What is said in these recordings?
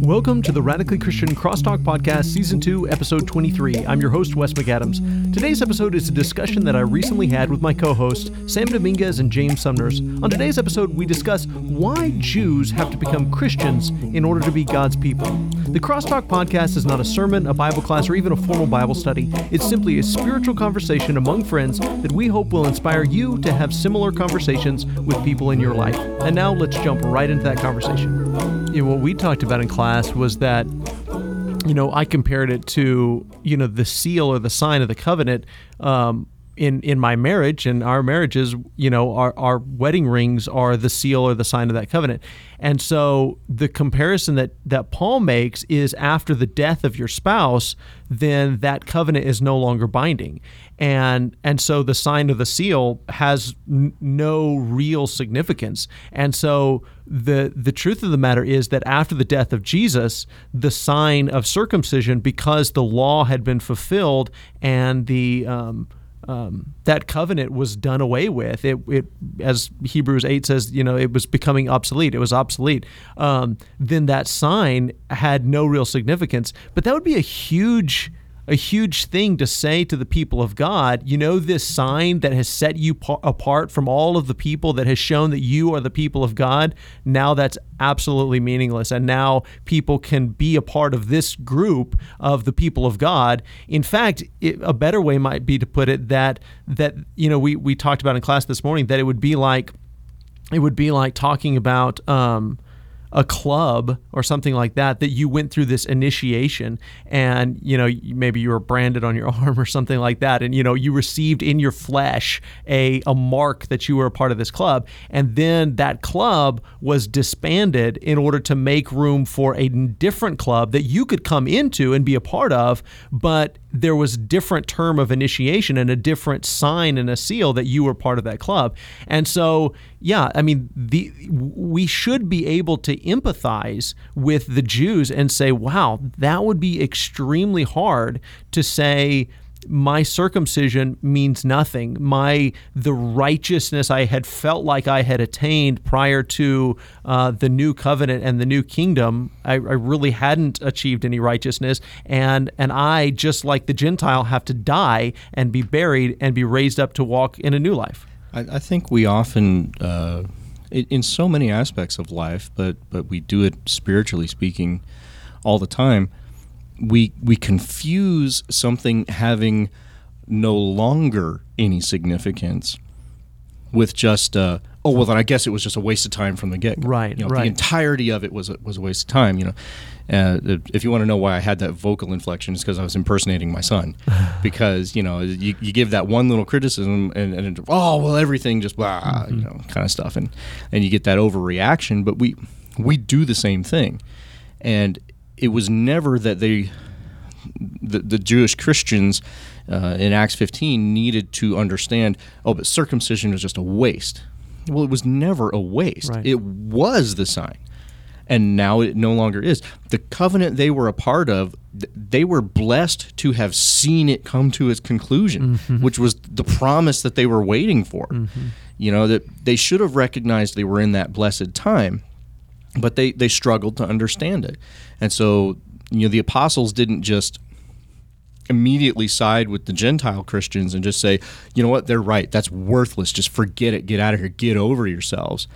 Welcome to the Radically Christian Crosstalk Podcast, Season 2, Episode 23. I'm your host, Wes McAdams. Today's episode is a discussion that I recently had with my co hosts, Sam Dominguez and James Sumners. On today's episode, we discuss why Jews have to become Christians in order to be God's people. The Crosstalk Podcast is not a sermon, a Bible class, or even a formal Bible study. It's simply a spiritual conversation among friends that we hope will inspire you to have similar conversations with people in your life. And now let's jump right into that conversation. You know, what we talked about in class was that you know I compared it to you know the seal or the sign of the covenant um, in in my marriage and our marriages you know our our wedding rings are the seal or the sign of that covenant. And so the comparison that that Paul makes is after the death of your spouse then that covenant is no longer binding. And and so the sign of the seal has n- no real significance. And so the the truth of the matter is that after the death of Jesus the sign of circumcision because the law had been fulfilled and the um, um, that covenant was done away with. It, it, as Hebrews eight says, you know, it was becoming obsolete. It was obsolete. Um, then that sign had no real significance. But that would be a huge a huge thing to say to the people of God. You know, this sign that has set you pa- apart from all of the people that has shown that you are the people of God. Now that's absolutely meaningless. And now people can be a part of this group of the people of God. In fact, it, a better way might be to put it that, that, you know, we, we talked about in class this morning that it would be like, it would be like talking about, um, a club or something like that that you went through this initiation and you know maybe you were branded on your arm or something like that. And you know you received in your flesh a, a mark that you were a part of this club. And then that club was disbanded in order to make room for a different club that you could come into and be a part of but there was different term of initiation and a different sign and a seal that you were part of that club. And so yeah i mean the we should be able to empathize with the Jews and say, wow, that would be extremely hard to say my circumcision means nothing my the righteousness i had felt like i had attained prior to uh, the new covenant and the new kingdom I, I, really hadn't achieved any righteousness and and i just like the gentile have to die and be buried and be raised up to walk in a new life i, I think we often uh in so many aspects of life, but but we do it spiritually speaking all the time. We we confuse something having no longer any significance with just uh, oh well then I guess it was just a waste of time from the get right you know right. the entirety of it was a, was a waste of time you know uh, if you want to know why I had that vocal inflection, it's because I was impersonating my son. because you know, you, you give that one little criticism, and, and it, oh well, everything just blah, mm-hmm. you know, kind of stuff, and and you get that overreaction. But we we do the same thing, and it was never that they, the, the Jewish Christians. Uh, in Acts 15, needed to understand, oh, but circumcision was just a waste. Well, it was never a waste. Right. It was the sign and now it no longer is. The covenant they were a part of, they were blessed to have seen it come to its conclusion, mm-hmm. which was the promise that they were waiting for. Mm-hmm. You know, that they should have recognized they were in that blessed time, but they, they struggled to understand it. And so, you know, the apostles didn't just immediately side with the Gentile Christians and just say, you know what, they're right. That's worthless. Just forget it. Get out of here. Get over yourselves.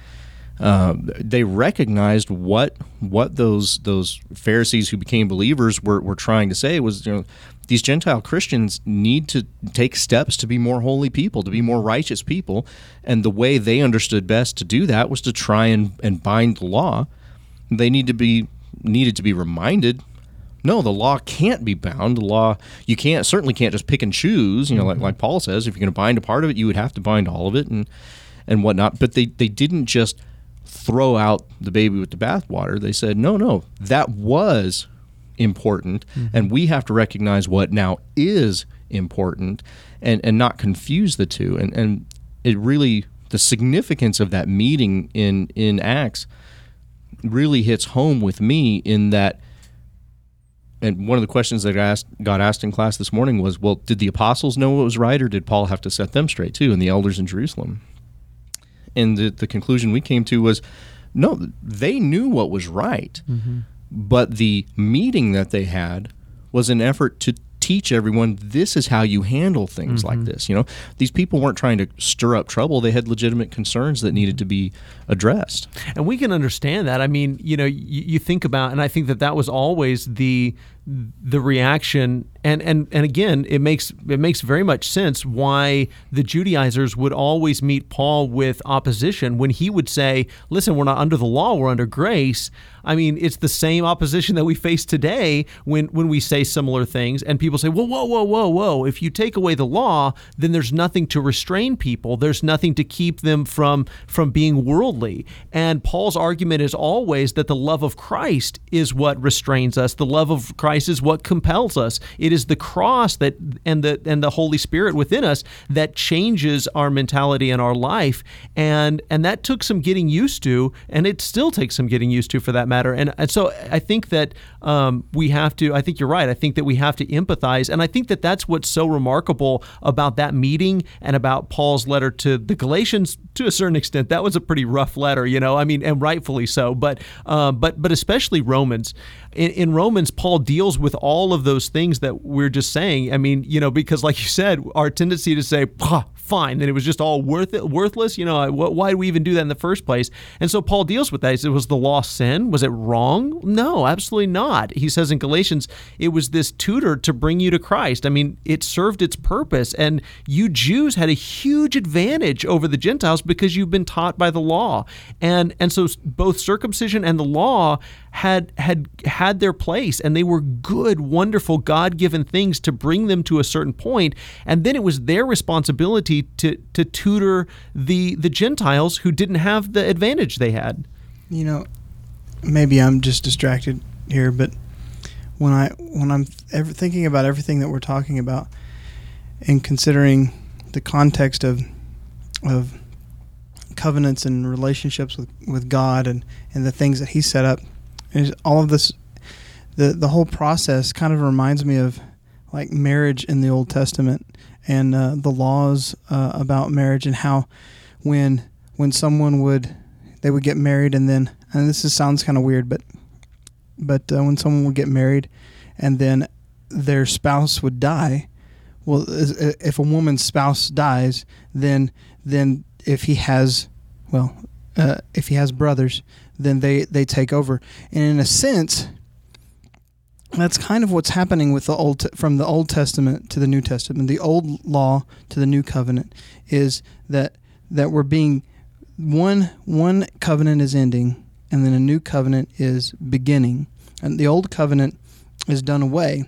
Um, they recognized what what those those Pharisees who became believers were, were trying to say was you know these Gentile Christians need to take steps to be more holy people, to be more righteous people, and the way they understood best to do that was to try and, and bind the law. They need to be needed to be reminded no, the law can't be bound. The law, you can't certainly can't just pick and choose. You know, like, mm-hmm. like Paul says, if you're going to bind a part of it, you would have to bind all of it and and whatnot. But they they didn't just throw out the baby with the bathwater. They said, no, no, that was important, mm-hmm. and we have to recognize what now is important, and and not confuse the two. And and it really the significance of that meeting in in Acts really hits home with me in that. And one of the questions that I asked, got asked in class this morning was, well, did the apostles know what was right, or did Paul have to set them straight too, and the elders in Jerusalem? And the, the conclusion we came to was no, they knew what was right. Mm-hmm. but the meeting that they had was an effort to teach everyone this is how you handle things like this. You know, these people weren't trying to stir up trouble; they had legitimate concerns that needed to be addressed. And we can understand that. I mean, you know, you, you think about, and I think that that was always the the reaction and and and again it makes it makes very much sense why the Judaizers would always meet Paul with opposition when he would say listen we're not under the law we're under grace. I mean it's the same opposition that we face today when when we say similar things and people say whoa whoa whoa whoa whoa. If you take away the law then there's nothing to restrain people. There's nothing to keep them from from being worldly. And Paul's argument is always that the love of Christ is what restrains us. The love of Christ is what compels us. It is the cross that and the and the Holy Spirit within us that changes our mentality and our life. And and that took some getting used to, and it still takes some getting used to for that matter. And, and so I think that um, we have to. I think you're right. I think that we have to empathize, and I think that that's what's so remarkable about that meeting and about Paul's letter to the Galatians to a certain extent. That was a pretty rough letter, you know. I mean, and rightfully so. But uh, but but especially Romans. In, in Romans, Paul deals with all of those things that we're just saying. I mean, you know, because like you said, our tendency to say, fine, then it was just all worth it, worthless. You know, why do we even do that in the first place? And so Paul deals with that. He said, was the law sin? Was it wrong? No, absolutely not. He says in Galatians, it was this tutor to bring you to Christ. I mean, it served its purpose. And you Jews had a huge advantage over the Gentiles because you've been taught by the law. And and so both circumcision and the law had had had their place and they were good wonderful god-given things to bring them to a certain point and then it was their responsibility to to tutor the the gentiles who didn't have the advantage they had. You know maybe i'm just distracted here but when i when i'm ever thinking about everything that we're talking about and considering the context of of covenants and relationships with, with God and, and the things that he set up and all of this, the the whole process kind of reminds me of like marriage in the Old Testament and uh, the laws uh, about marriage and how when when someone would they would get married and then and this is, sounds kind of weird but but uh, when someone would get married and then their spouse would die well if a woman's spouse dies then then if he has well uh, if he has brothers then they, they take over. And in a sense, that's kind of what's happening with the old from the Old Testament to the New Testament. The old law to the new covenant is that that we're being one one covenant is ending and then a new covenant is beginning. And the old covenant is done away.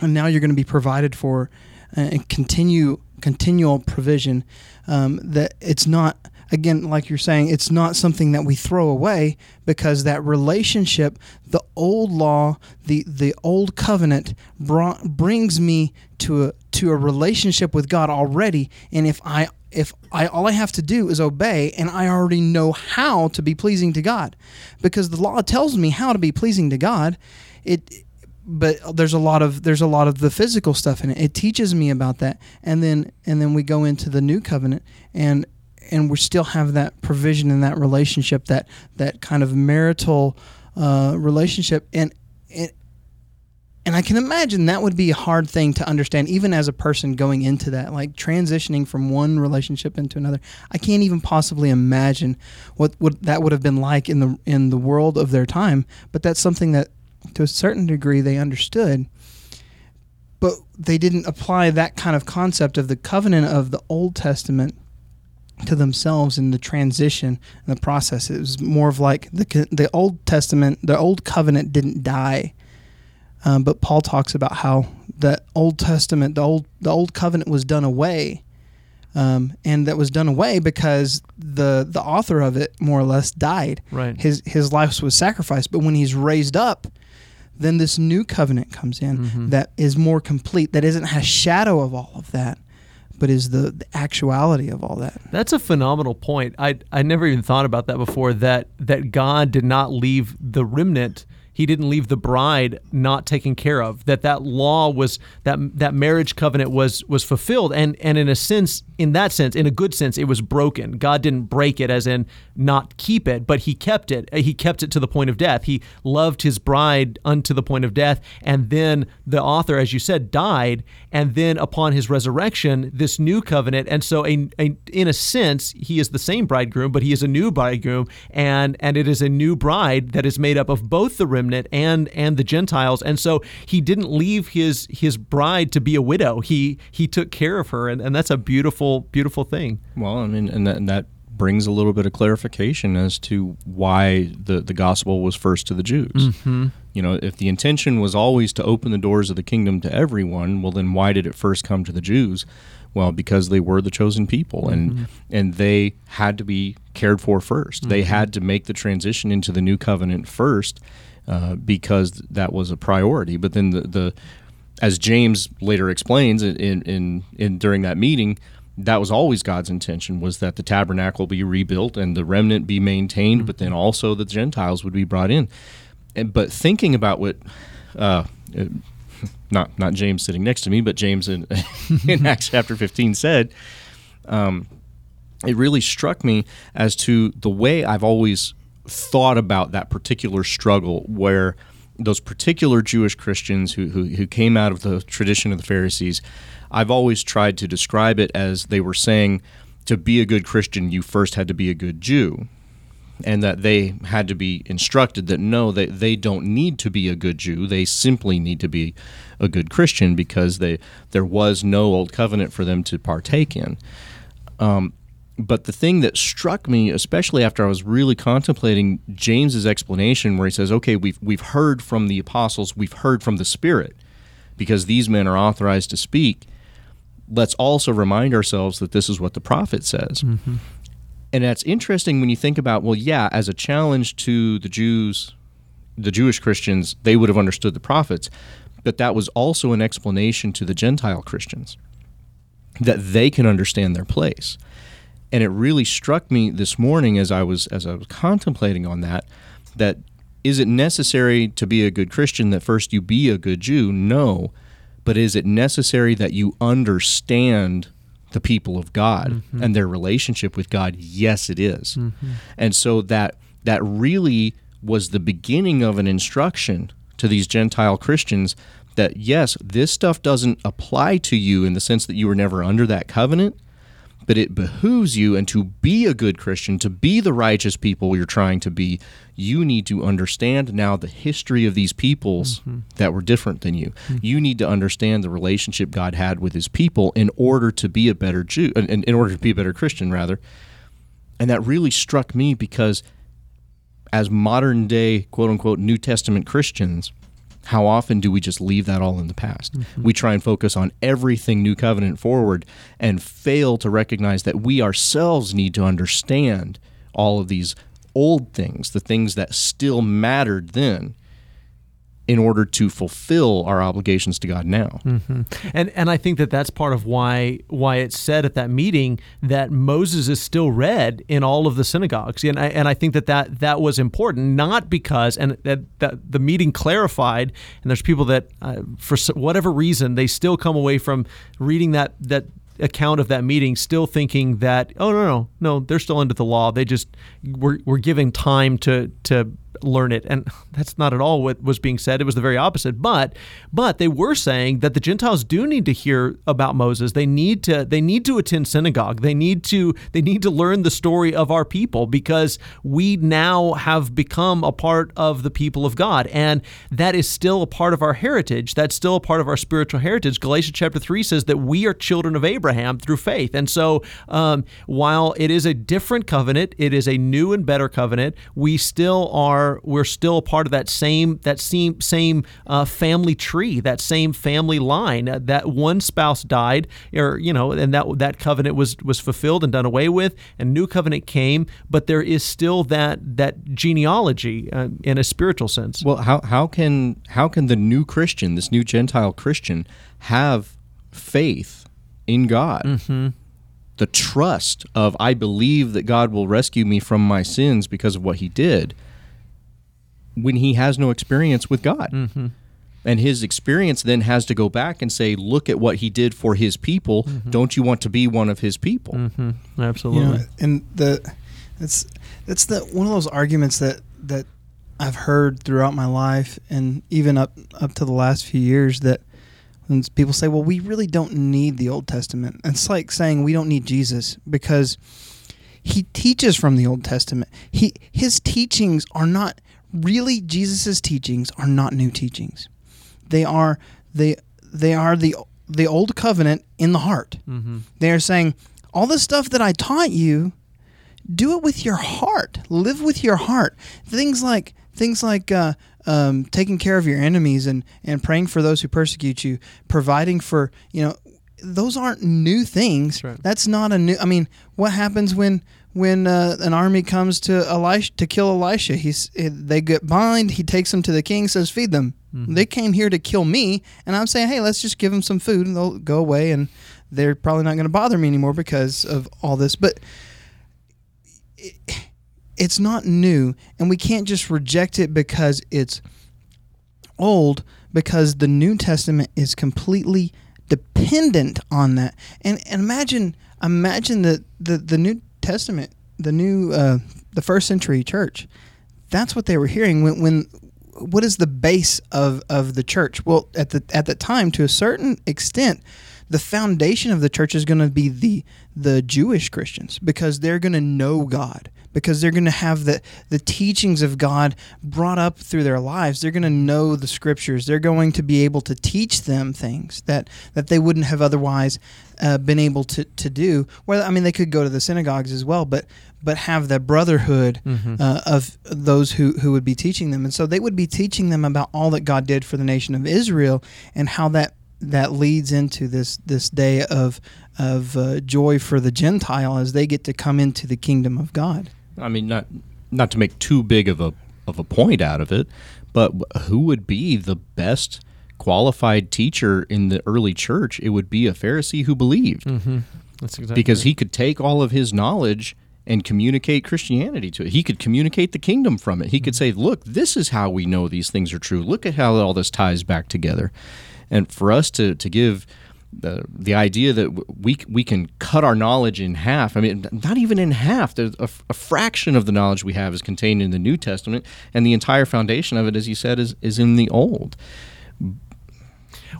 And now you're going to be provided for and continue continual provision um, that it's not again, like you're saying, it's not something that we throw away because that relationship, the old law, the the old covenant, brought, brings me to a to a relationship with God already. And if I if I all I have to do is obey, and I already know how to be pleasing to God, because the law tells me how to be pleasing to God. It but there's a lot of there's a lot of the physical stuff in it. It teaches me about that, and then and then we go into the new covenant, and and we still have that provision in that relationship, that that kind of marital uh, relationship, and and I can imagine that would be a hard thing to understand, even as a person going into that, like transitioning from one relationship into another. I can't even possibly imagine what, what that would have been like in the in the world of their time. But that's something that, to a certain degree, they understood. But they didn't apply that kind of concept of the covenant of the Old Testament to themselves in the transition and the process. It was more of like the the Old Testament, the Old Covenant didn't die, um, but Paul talks about how the Old Testament, the old the Old Covenant was done away, um, and that was done away because the the author of it more or less died. Right. His his life was sacrificed, but when he's raised up. Then this new covenant comes in mm-hmm. that is more complete, that isn't a shadow of all of that, but is the, the actuality of all that. That's a phenomenal point. I I never even thought about that before. That that God did not leave the remnant he didn't leave the bride not taken care of. That that law was that that marriage covenant was was fulfilled, and and in a sense, in that sense, in a good sense, it was broken. God didn't break it, as in not keep it, but He kept it. He kept it to the point of death. He loved His bride unto the point of death, and then the author, as you said, died, and then upon His resurrection, this new covenant, and so a, a in a sense, He is the same bridegroom, but He is a new bridegroom, and and it is a new bride that is made up of both the remnant and and the Gentiles, and so He didn't leave His His bride to be a widow. He He took care of her, and, and that's a beautiful beautiful thing. Well, I mean, and that, and that brings a little bit of clarification as to why the, the gospel was first to the Jews. Mm-hmm. You know, if the intention was always to open the doors of the kingdom to everyone, well, then why did it first come to the Jews? Well, because they were the chosen people, and Mm-hmm. and they had to be cared for 1st They had to make the transition into the new covenant first, uh, because that was a priority. But then the, the as James later explains in, in in during that meeting, that was always God's intention was that the tabernacle be rebuilt and the remnant be maintained, but then also the Gentiles would be brought in. And, but thinking about what, uh, not not James sitting next to me, but James in, in Acts chapter fifteen said, um, it really struck me as to the way I've always thought about that particular struggle where those particular Jewish Christians who, who, who came out of the tradition of the Pharisees, I've always tried to describe it as they were saying to be a good Christian, you first had to be a good Jew. And that they had to be instructed that no, they, they don't need to be a good Jew. They simply need to be a good Christian because they there was no old covenant for them to partake in. Um, but the thing that struck me, especially after I was really contemplating James's explanation, where he says, "Okay, we've we've heard from the apostles, we've heard from the Spirit, because these men are authorized to speak. Let's also remind ourselves that this is what the prophet says." Mm-hmm. And that's interesting when you think about, well, yeah, as a challenge to the Jews, the Jewish Christians, they would have understood the prophets, but that was also an explanation to the Gentile Christians that they can understand their place. And it really struck me this morning as I was as I was contemplating on that that is it necessary to be a good Christian that first you be a good Jew? No. But is it necessary that you understand the people of God mm-hmm. and their relationship with God? Yes, it is. Mm-hmm. And so that that really was the beginning of an instruction to these Gentile Christians that yes, this stuff doesn't apply to you in the sense that you were never under that covenant, but it behooves you and to be a good Christian, to be the righteous people you're trying to be, you need to understand now the history of these peoples mm-hmm. that were different than you. Hmm. You need to understand the relationship God had with his people in order to be a better Jew, in, in order to be a better Christian, rather. And that really struck me because as modern day, quote unquote, New Testament Christians, how often do we just leave that all in the past? Mm-hmm. We try and focus on everything New Covenant forward and fail to recognize that we ourselves need to understand all of these old things, the things that still mattered then, in order to fulfill our obligations to God now. And and I think that that's part of why why it's said at that meeting that Moses is still read in all of the synagogues. And I, and I think that, that that was important, not because and that, that the meeting clarified. And there's people that uh, for whatever reason they still come away from reading that that account of that meeting still thinking that oh no no no they're still under the law they just were, were given time to to learn it. And that's not at all what was being said. It was the very opposite. But but they were saying that the gentiles do need to hear about moses. They need to they need to attend synagogue. They need to they need to learn the story of our people because we now have become a part of the people of god. And that is still a part of our heritage. That's still a part of our spiritual heritage. Galatians chapter 3 says that we are children of abraham through faith. And so um, while it is a different covenant it is a new and better covenant we still are we're still part of that same that same same uh, family tree that same family line Uh, that one spouse died or you know and that that covenant was was fulfilled and done away with and new covenant came but there is still that that genealogy uh, in a spiritual sense Well, how, how can how can the new Christian, this new Gentile Christian, have faith in God? The trust of I believe that God will rescue me from my sins because of what He did. When he has no experience with God. Mm-hmm. And his experience then has to go back and say, look at what he did for his people. Don't you want to be one of his people? Mm-hmm. You Absolutely. know, and the that's that's the one of those arguments that that I've heard throughout my life, and even up up to the last few years, that when people say, "Well, we really don't need the Old Testament," it's like saying we don't need Jesus because he teaches from the Old Testament. He his teachings are not really Jesus's teachings are not new teachings. They are they they are the the old covenant in the heart. mm-hmm. They are saying, all the stuff that I taught you, do it with your heart. Live with your heart. Things like things like uh, um, taking care of your enemies and and praying for those who persecute you, providing for you know, those aren't new things. That's right. That's not a new. I mean, what happens when? When uh, an army comes to Elisha to kill Elisha, he's they get bind. He takes them to the king, says, "Feed them." Mm-hmm. They came here to kill me, and I'm saying, "Hey, let's just give them some food, and they'll go away." And they're probably not going to bother me anymore because of all this. But it, it's not new, and we can't just reject it because it's old. Because the New Testament is completely dependent on that. And, and imagine, imagine the, the the New Testament, the new, uh, the first century church. That's what they were hearing when when what is the base of, of the church? Well, at the at the time, to a certain extent, the foundation of the church is going to be the the Jewish Christians because they're going to know God because they're going to have the the teachings of God brought up through their lives. They're going to know the scriptures. They're going to be able to teach them things that that they wouldn't have otherwise uh, been able to to do. Well, I mean, they could go to the synagogues as well, but but have the brotherhood uh, of those who, who would be teaching them. And so they would be teaching them about all that God did for the nation of Israel and how that that leads into this this day of of uh, joy for the Gentile as they get to come into the kingdom of God. I mean, not not to make too big of a of a point out of it, but who would be the best qualified teacher in the early church? It would be a Pharisee who believed, Mm-hmm. That's exactly because he could take all of his knowledge and communicate Christianity to it. He could communicate the kingdom from it. He could say, "Look, this is how we know these things are true. Look at how all this ties back together." And for us to to give the the idea that we we can cut our knowledge in half. I mean, not even in half. There's a, a fraction of the knowledge we have is contained in the New Testament, and the entire foundation of it, as you said, is is in the Old.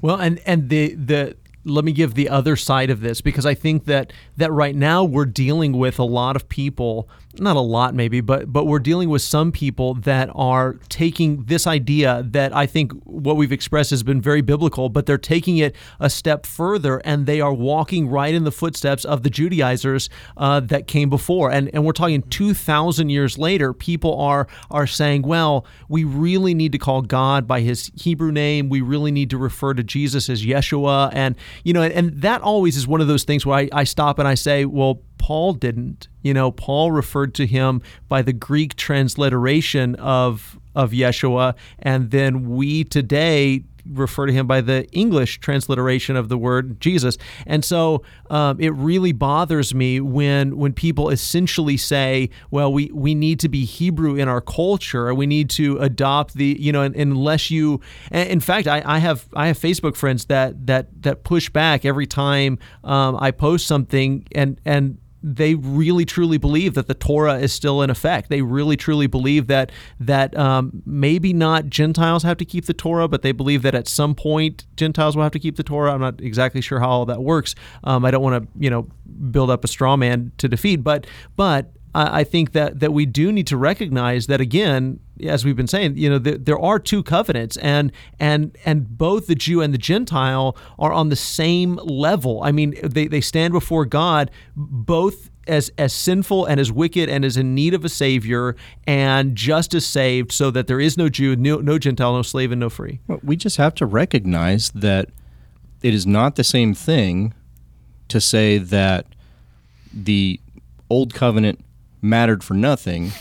Well, and and the the let me give the other side of this because I think that that right now we're dealing with a lot of people, not a lot maybe, but but we're dealing with some people that are taking this idea that I think what we've expressed has been very biblical, but they're taking it a step further and they are walking right in the footsteps of the Judaizers uh, that came before, and and we're talking two thousand years later. People are are saying, well, we really need to call God by His Hebrew name. We really need to refer to Jesus as Yeshua, and you know, and that always is one of those things where I, I stop and I say, well, Paul didn't. You know, Paul referred to him by the Greek transliteration of of Yeshua, and then we today refer to him by the English transliteration of the word Jesus. And so um, it really bothers me when when people essentially say, "Well, we we need to be Hebrew in our culture. We need to adopt the you know." Unless you, in fact, I, I have I have Facebook friends that that that push back every time um, I post something, and and they really truly believe that the Torah is still in effect. They really truly believe that that um, maybe not Gentiles have to keep the Torah, but they believe that at some point Gentiles will have to keep the Torah. I'm not exactly sure how all that works. Um, I don't want to you know build up a straw man to defeat, but but I I think that that we do need to recognize that again, as we've been saying, you know, there, there are two covenants, and and and both the Jew and the Gentile are on the same level. I mean, they, they stand before God both as as sinful and as wicked and as in need of a savior, and just as saved, so that there is no Jew, no, no Gentile, no slave, and no free. Well, we just have to recognize that it is not the same thing to say that the old covenant mattered for nothing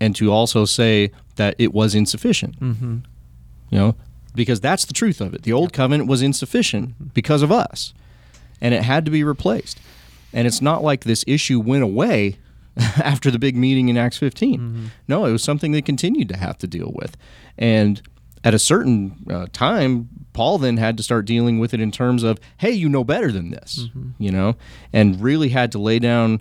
and to also say that it was insufficient. Mm-hmm. You know, because that's the truth of it. The old covenant was insufficient because of us, and it had to be replaced. And it's not like this issue went away after the big meeting in Acts 15. No, it was something they continued to have to deal with. And at a certain uh, time, Paul then had to start dealing with it in terms of, hey, you know better than this, you know, and really had to lay down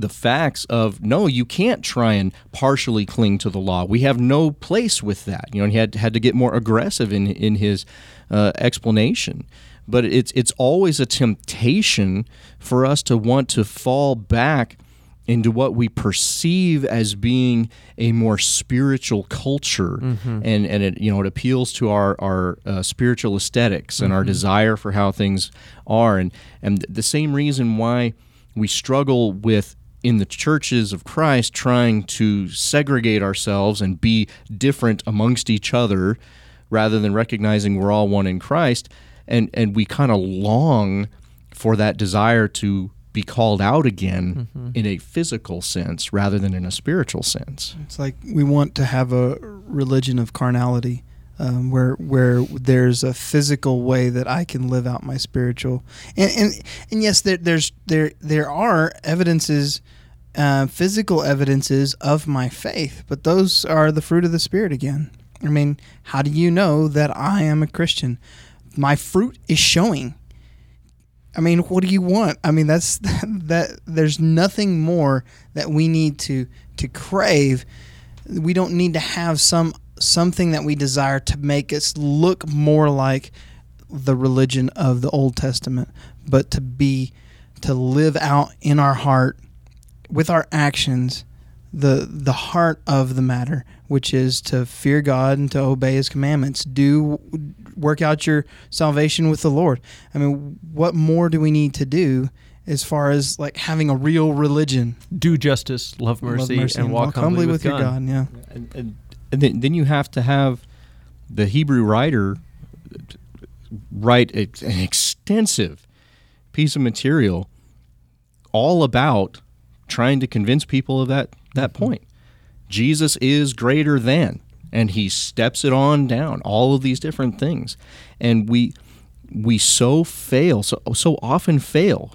the facts of no, you can't try and partially cling to the law. We have no place with that. You know, and he had had to get more aggressive in in his uh, explanation. But it's it's always a temptation for us to want to fall back into what we perceive as being a more spiritual culture, and and it you know it appeals to our our uh, spiritual aesthetics and our desire for how things are, and and the same reason why we struggle with in the churches of Christ trying to segregate ourselves and be different amongst each other rather than recognizing we're all one in Christ and and we kind of long for that desire to be called out again in a physical sense rather than in a spiritual sense. It's like we want to have a religion of carnality, um, where where there's a physical way that I can live out my spiritual, and and, and yes, there, there's there there are evidences, uh, physical evidences of my faith, but those are the fruit of the spirit again. I mean, how do you know that I am a Christian? My fruit is showing. I mean, what do you want? I mean, that's that. There's nothing more that we need to to crave. We don't need to have some something that we desire to make us look more like the religion of the Old Testament, but to be to live out in our heart with our actions the the heart of the matter, which is to fear God and to obey His commandments. Do work out your salvation with the Lord. I mean, what more do we need to do as far as like having a real religion? Do justice, love mercy, Love and walk, humbly, with, your God. Yeah, And, and, and then, then you have to have the Hebrew writer write an extensive piece of material all about trying to convince people of that that mm-hmm. point. Jesus is greater than, and he steps it on down. All of these different things, and we we so fail so so often fail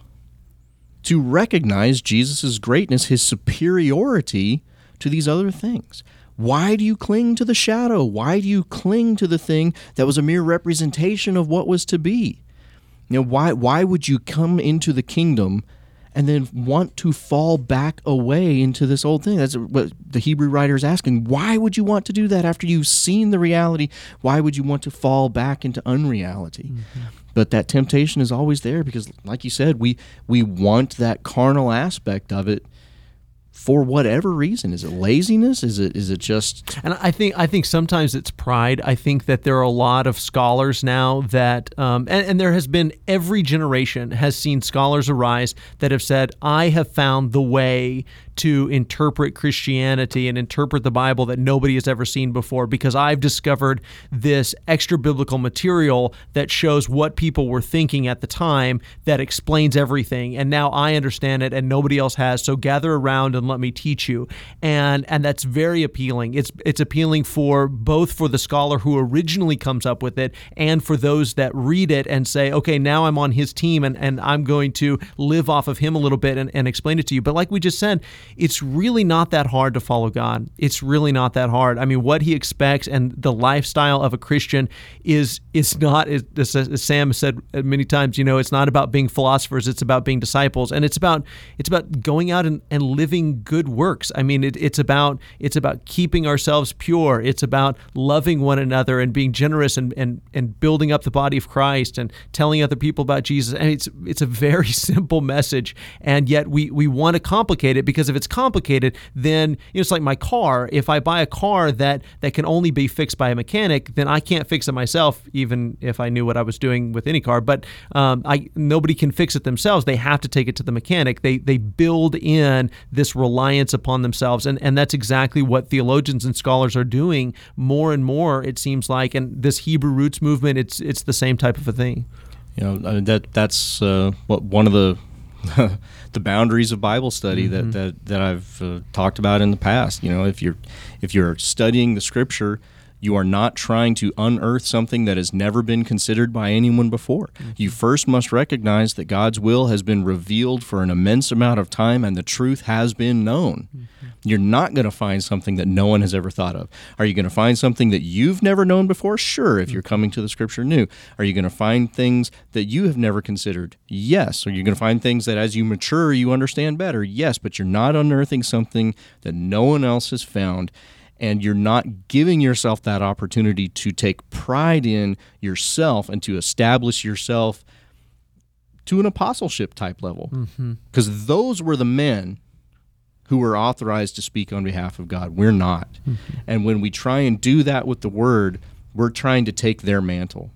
to recognize Jesus' greatness, his superiority to these other things. Why do you cling to the shadow? Why do you cling to the thing that was a mere representation of what was to be? You know, why why would you come into the kingdom and then want to fall back away into this old thing? That's what the Hebrew writer is asking. Why would you want to do that after you've seen the reality? Why would you want to fall back into unreality? Mm-hmm. But that temptation is always there because, like you said, we we want that carnal aspect of it for whatever reason. Is it laziness? Is it is it just And I think I think sometimes it's pride. I think that there are a lot of scholars now that, um, and, and there has been every generation has seen scholars arise that have said, "I have found the way to interpret Christianity and interpret the Bible that nobody has ever seen before because I've discovered this extra biblical material that shows what people were thinking at the time that explains everything. And now I understand it and nobody else has. So gather around and let me teach you. And and that's very appealing. It's it's appealing for both for the scholar who originally comes up with it and for those that read it and say okay now I'm on his team and and I'm going to live off of him a little bit and, and explain it to you. But like we just said it's really not that hard to follow God. It's really not that hard. I mean, what he expects and the lifestyle of a Christian is is not as, as Sam said many times. You know, it's not about being philosophers. It's about being disciples, and it's about it's about going out and, and living good works. I mean, it, it's about it's about keeping ourselves pure. It's about loving one another and being generous and and and building up the body of Christ and telling other people about Jesus. And it's it's a very simple message, and yet we we want to complicate it because if it's complicated, then you know, it's like my car. If I buy a car that that can only be fixed by a mechanic, then I can't fix it myself, even if I knew what I was doing with any car. But um, I nobody can fix it themselves. They have to take it to the mechanic. They they build in this reliance upon themselves, and and that's exactly what theologians and scholars are doing more and more. It seems like, and this Hebrew roots movement, it's it's the same type of a thing. you know that that's uh, what one of the the boundaries of Bible study that that, that I've uh, talked about in the past. You know, if you're if you're studying the Scripture, You are not trying to unearth something that has never been considered by anyone before. Mm-hmm. You first must recognize that God's will has been revealed for an immense amount of time and the truth has been known. Mm-hmm. You're not going to find something that no one has ever thought of. Are you going to find something that you've never known before? Sure, if mm-hmm. you're coming to the scripture new. Are you going to find things that you have never considered? Yes. Are you going to find things that as you mature, you understand better? Yes, but you're not unearthing something that no one else has found and you're not giving yourself that opportunity to take pride in yourself and to establish yourself to an apostleship type level. Mm-hmm. Because those were the men who were authorized to speak on behalf of God. We're not. Mm-hmm. And when we try and do that with the word, we're trying to take their mantle.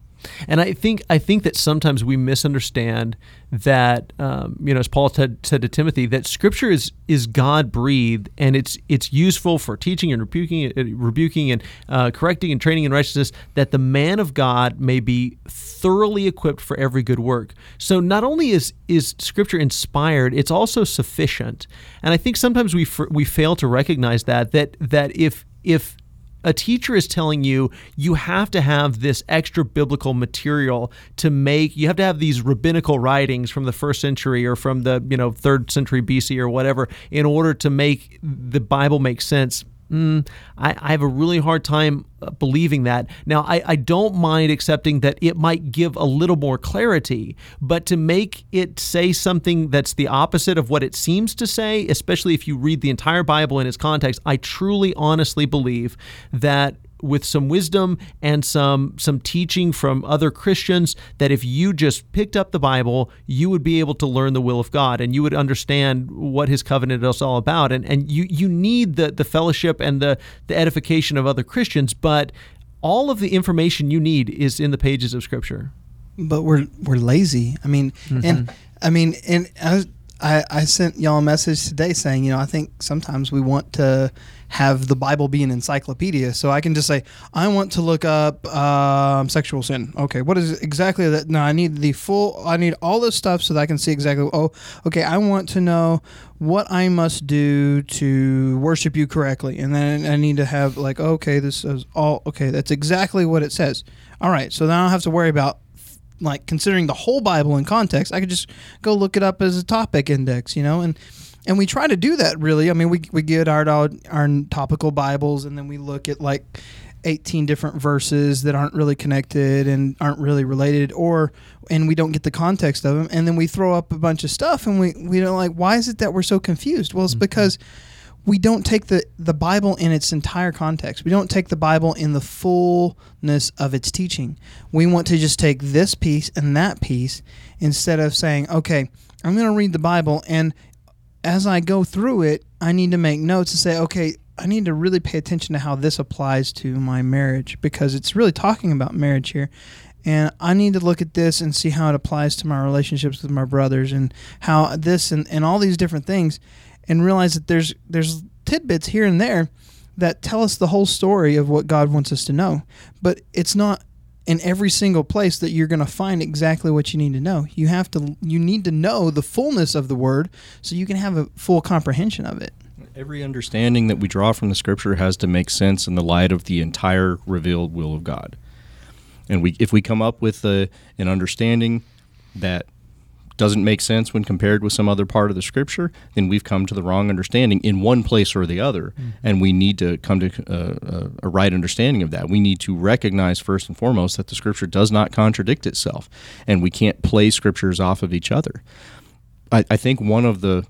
And I think I think that sometimes we misunderstand that um, you know, as Paul said, said to Timothy, that Scripture is is God breathed and it's it's useful for teaching and rebuking, uh, rebuking and uh, correcting and training in righteousness, that the man of God may be thoroughly equipped for every good work. So not only is is Scripture inspired, it's also sufficient. And I think sometimes we f- we fail to recognize that that that if if a teacher is telling you you have to have this extra biblical material to make you have to have these rabbinical writings from the first century or from the you know third century BC or whatever in order to make the Bible make sense. Mm, I, I have a really hard time uh, believing that. Now, I, I don't mind accepting that it might give a little more clarity, but to make it say something that's the opposite of what it seems to say, especially if you read the entire Bible in its context, I truly, honestly believe that with some wisdom and some some teaching from other Christians that if you just picked up the Bible, you would be able to learn the will of God and you would understand what his covenant is all about. And and you you need the the fellowship and the the edification of other Christians, but all of the information you need is in the pages of scripture. but we're we're lazy. I mean, mm-hmm. and I mean, and I, was, I I sent y'all a message today saying, you know, I think sometimes we want to have the Bible be an encyclopedia, so I can just say, I want to look up um, sexual sin. Okay, what is exactly that? No, I need the full. I need all this stuff so that I can see exactly. Oh, okay, I want to know what I must do to worship you correctly, and then I need to have like, okay, this is all. Okay, that's exactly what it says. All right, so then I don't have to worry about like considering the whole Bible in context, I could just go look it up as a topic index, you know, and and we try to do that really. I mean, we we get our our topical Bibles, and then we look at like. 18 different verses that aren't really connected and aren't really related or and we don't get the context of them and then we throw up a bunch of stuff and we we don't like why is it that we're so confused well it's mm-hmm. because we don't take the, the Bible in its entire context. We don't take the Bible in the fullness of its teaching. We want to just take this piece and that piece instead of saying, okay, I'm going to read the Bible, and as I go through it, I need to make notes and say, okay, I need to really pay attention to how this applies to my marriage because it's really talking about marriage here. And I need to look at this and see how it applies to my relationships with my brothers and how this and, and all these different things and realize that there's there's tidbits here and there that tell us the whole story of what God wants us to know. But it's not in every single place that you're going to find exactly what you need to know. You have to you need to know the fullness of the word so you can have a full comprehension of it. Every understanding that we draw from the scripture has to make sense in the light of the entire revealed will of God. And we if we come up with a, an understanding that doesn't make sense when compared with some other part of the scripture, then we've come to the wrong understanding in one place or the other, and we need to come to uh, a, a right understanding of that. We need to recognize first and foremost that the scripture does not contradict itself, and we can't play scriptures off of each other. I, I think one of the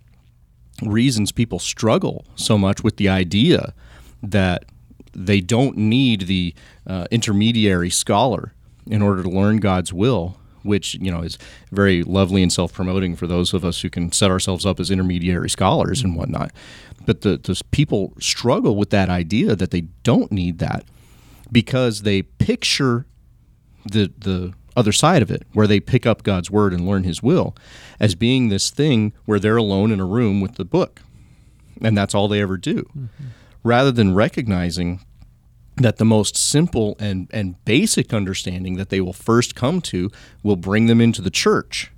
reasons people struggle so much with the idea that they don't need the uh, intermediary scholar in order to learn God's will, which you know is very lovely and self-promoting for those of us who can set ourselves up as intermediary scholars and whatnot. But the, the people struggle with that idea that they don't need that because they picture the the other side of it, where they pick up God's word and learn His will, as being this thing where they're alone in a room with the book, and that's all they ever do, mm-hmm. rather than recognizing that the most simple and and basic understanding that they will first come to will bring them into the church,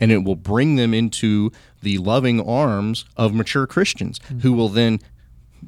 and it will bring them into the loving arms of mature Christians mm-hmm. who will then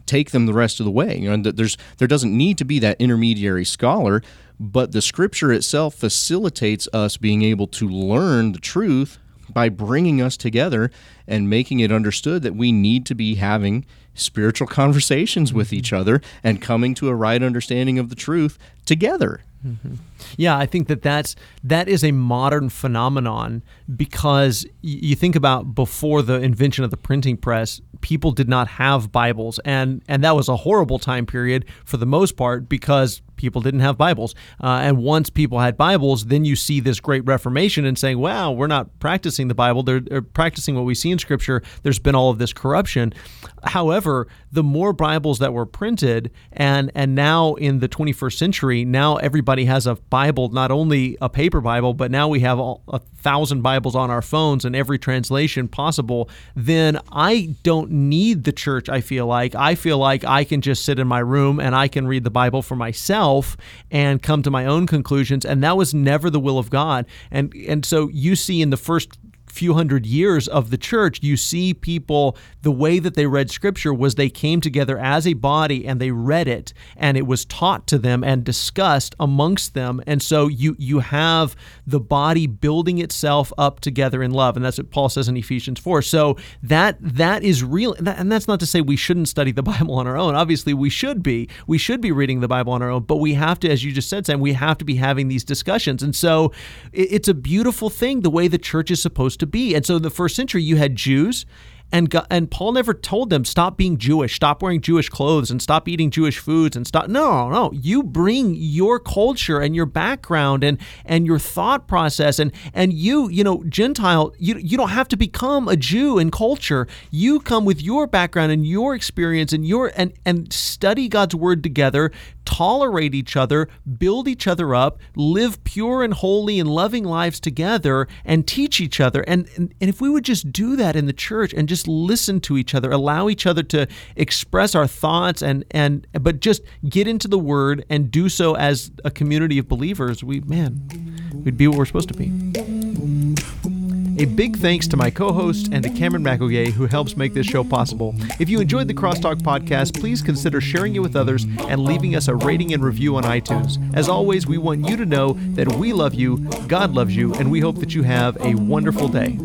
take them the rest of the way. You know, there's there doesn't need to be that intermediary scholar, but the scripture itself facilitates us being able to learn the truth by bringing us together and making it understood that we need to be having spiritual conversations with each other and coming to a right understanding of the truth together. Mm-hmm. Yeah, I think that that's that is a modern phenomenon because you think about before the invention of the printing press, people did not have Bibles, and and that was a horrible time period for the most part because people didn't have Bibles. Uh, and once people had Bibles, then you see this great Reformation and saying, wow, we're not practicing the Bible. They're, they're, practicing what we see in Scripture. There's been all of this corruption. However, the more Bibles that were printed, and, and now in the 21st century, now everybody has a Bible, not only a paper Bible, but now we have all, a thousand Bibles on our phones and every translation possible, then I don't need the church, I feel like. I feel like I can just sit in my room and I can read the Bible for myself and come to my own conclusions. And that was never the will of God. And and so you see in the first few hundred years of the church, you see people, the way that they read scripture was they came together as a body and they read it and it was taught to them and discussed amongst them. And so you you have the body building itself up together in love. And that's what Paul says in Ephesians 4. So that that is real. And that's not to say we shouldn't study the Bible on our own. Obviously, we should be. We should be reading the Bible on our own, but we have to, as you just said, Sam, we have to be having these discussions. And so it's a beautiful thing the way the church is supposed to be. And so in the first century, you had Jews and God, and Paul never told them stop being Jewish, stop wearing Jewish clothes, and stop eating Jewish foods, and stop. No, no, you bring your culture and your background and and your thought process, and and you, you know, Gentile, you you don't have to become a Jew in culture. You come with your background and your experience and your and and study God's word together, tolerate each other, build each other up, live pure and holy and loving lives together, and teach each other. And and, and if we would just do that in the church and just just listen to each other, allow each other to express our thoughts and and but just get into the word and do so as a community of believers, we man, we'd be what we're supposed to be. A big thanks to my co host and to Cameron McElgay, who helps make this show possible. If you enjoyed the CrossTalk podcast, please consider sharing it with others and leaving us a rating and review on iTunes. As always, we want you to know that we love you, God loves you, and we hope that you have a wonderful day.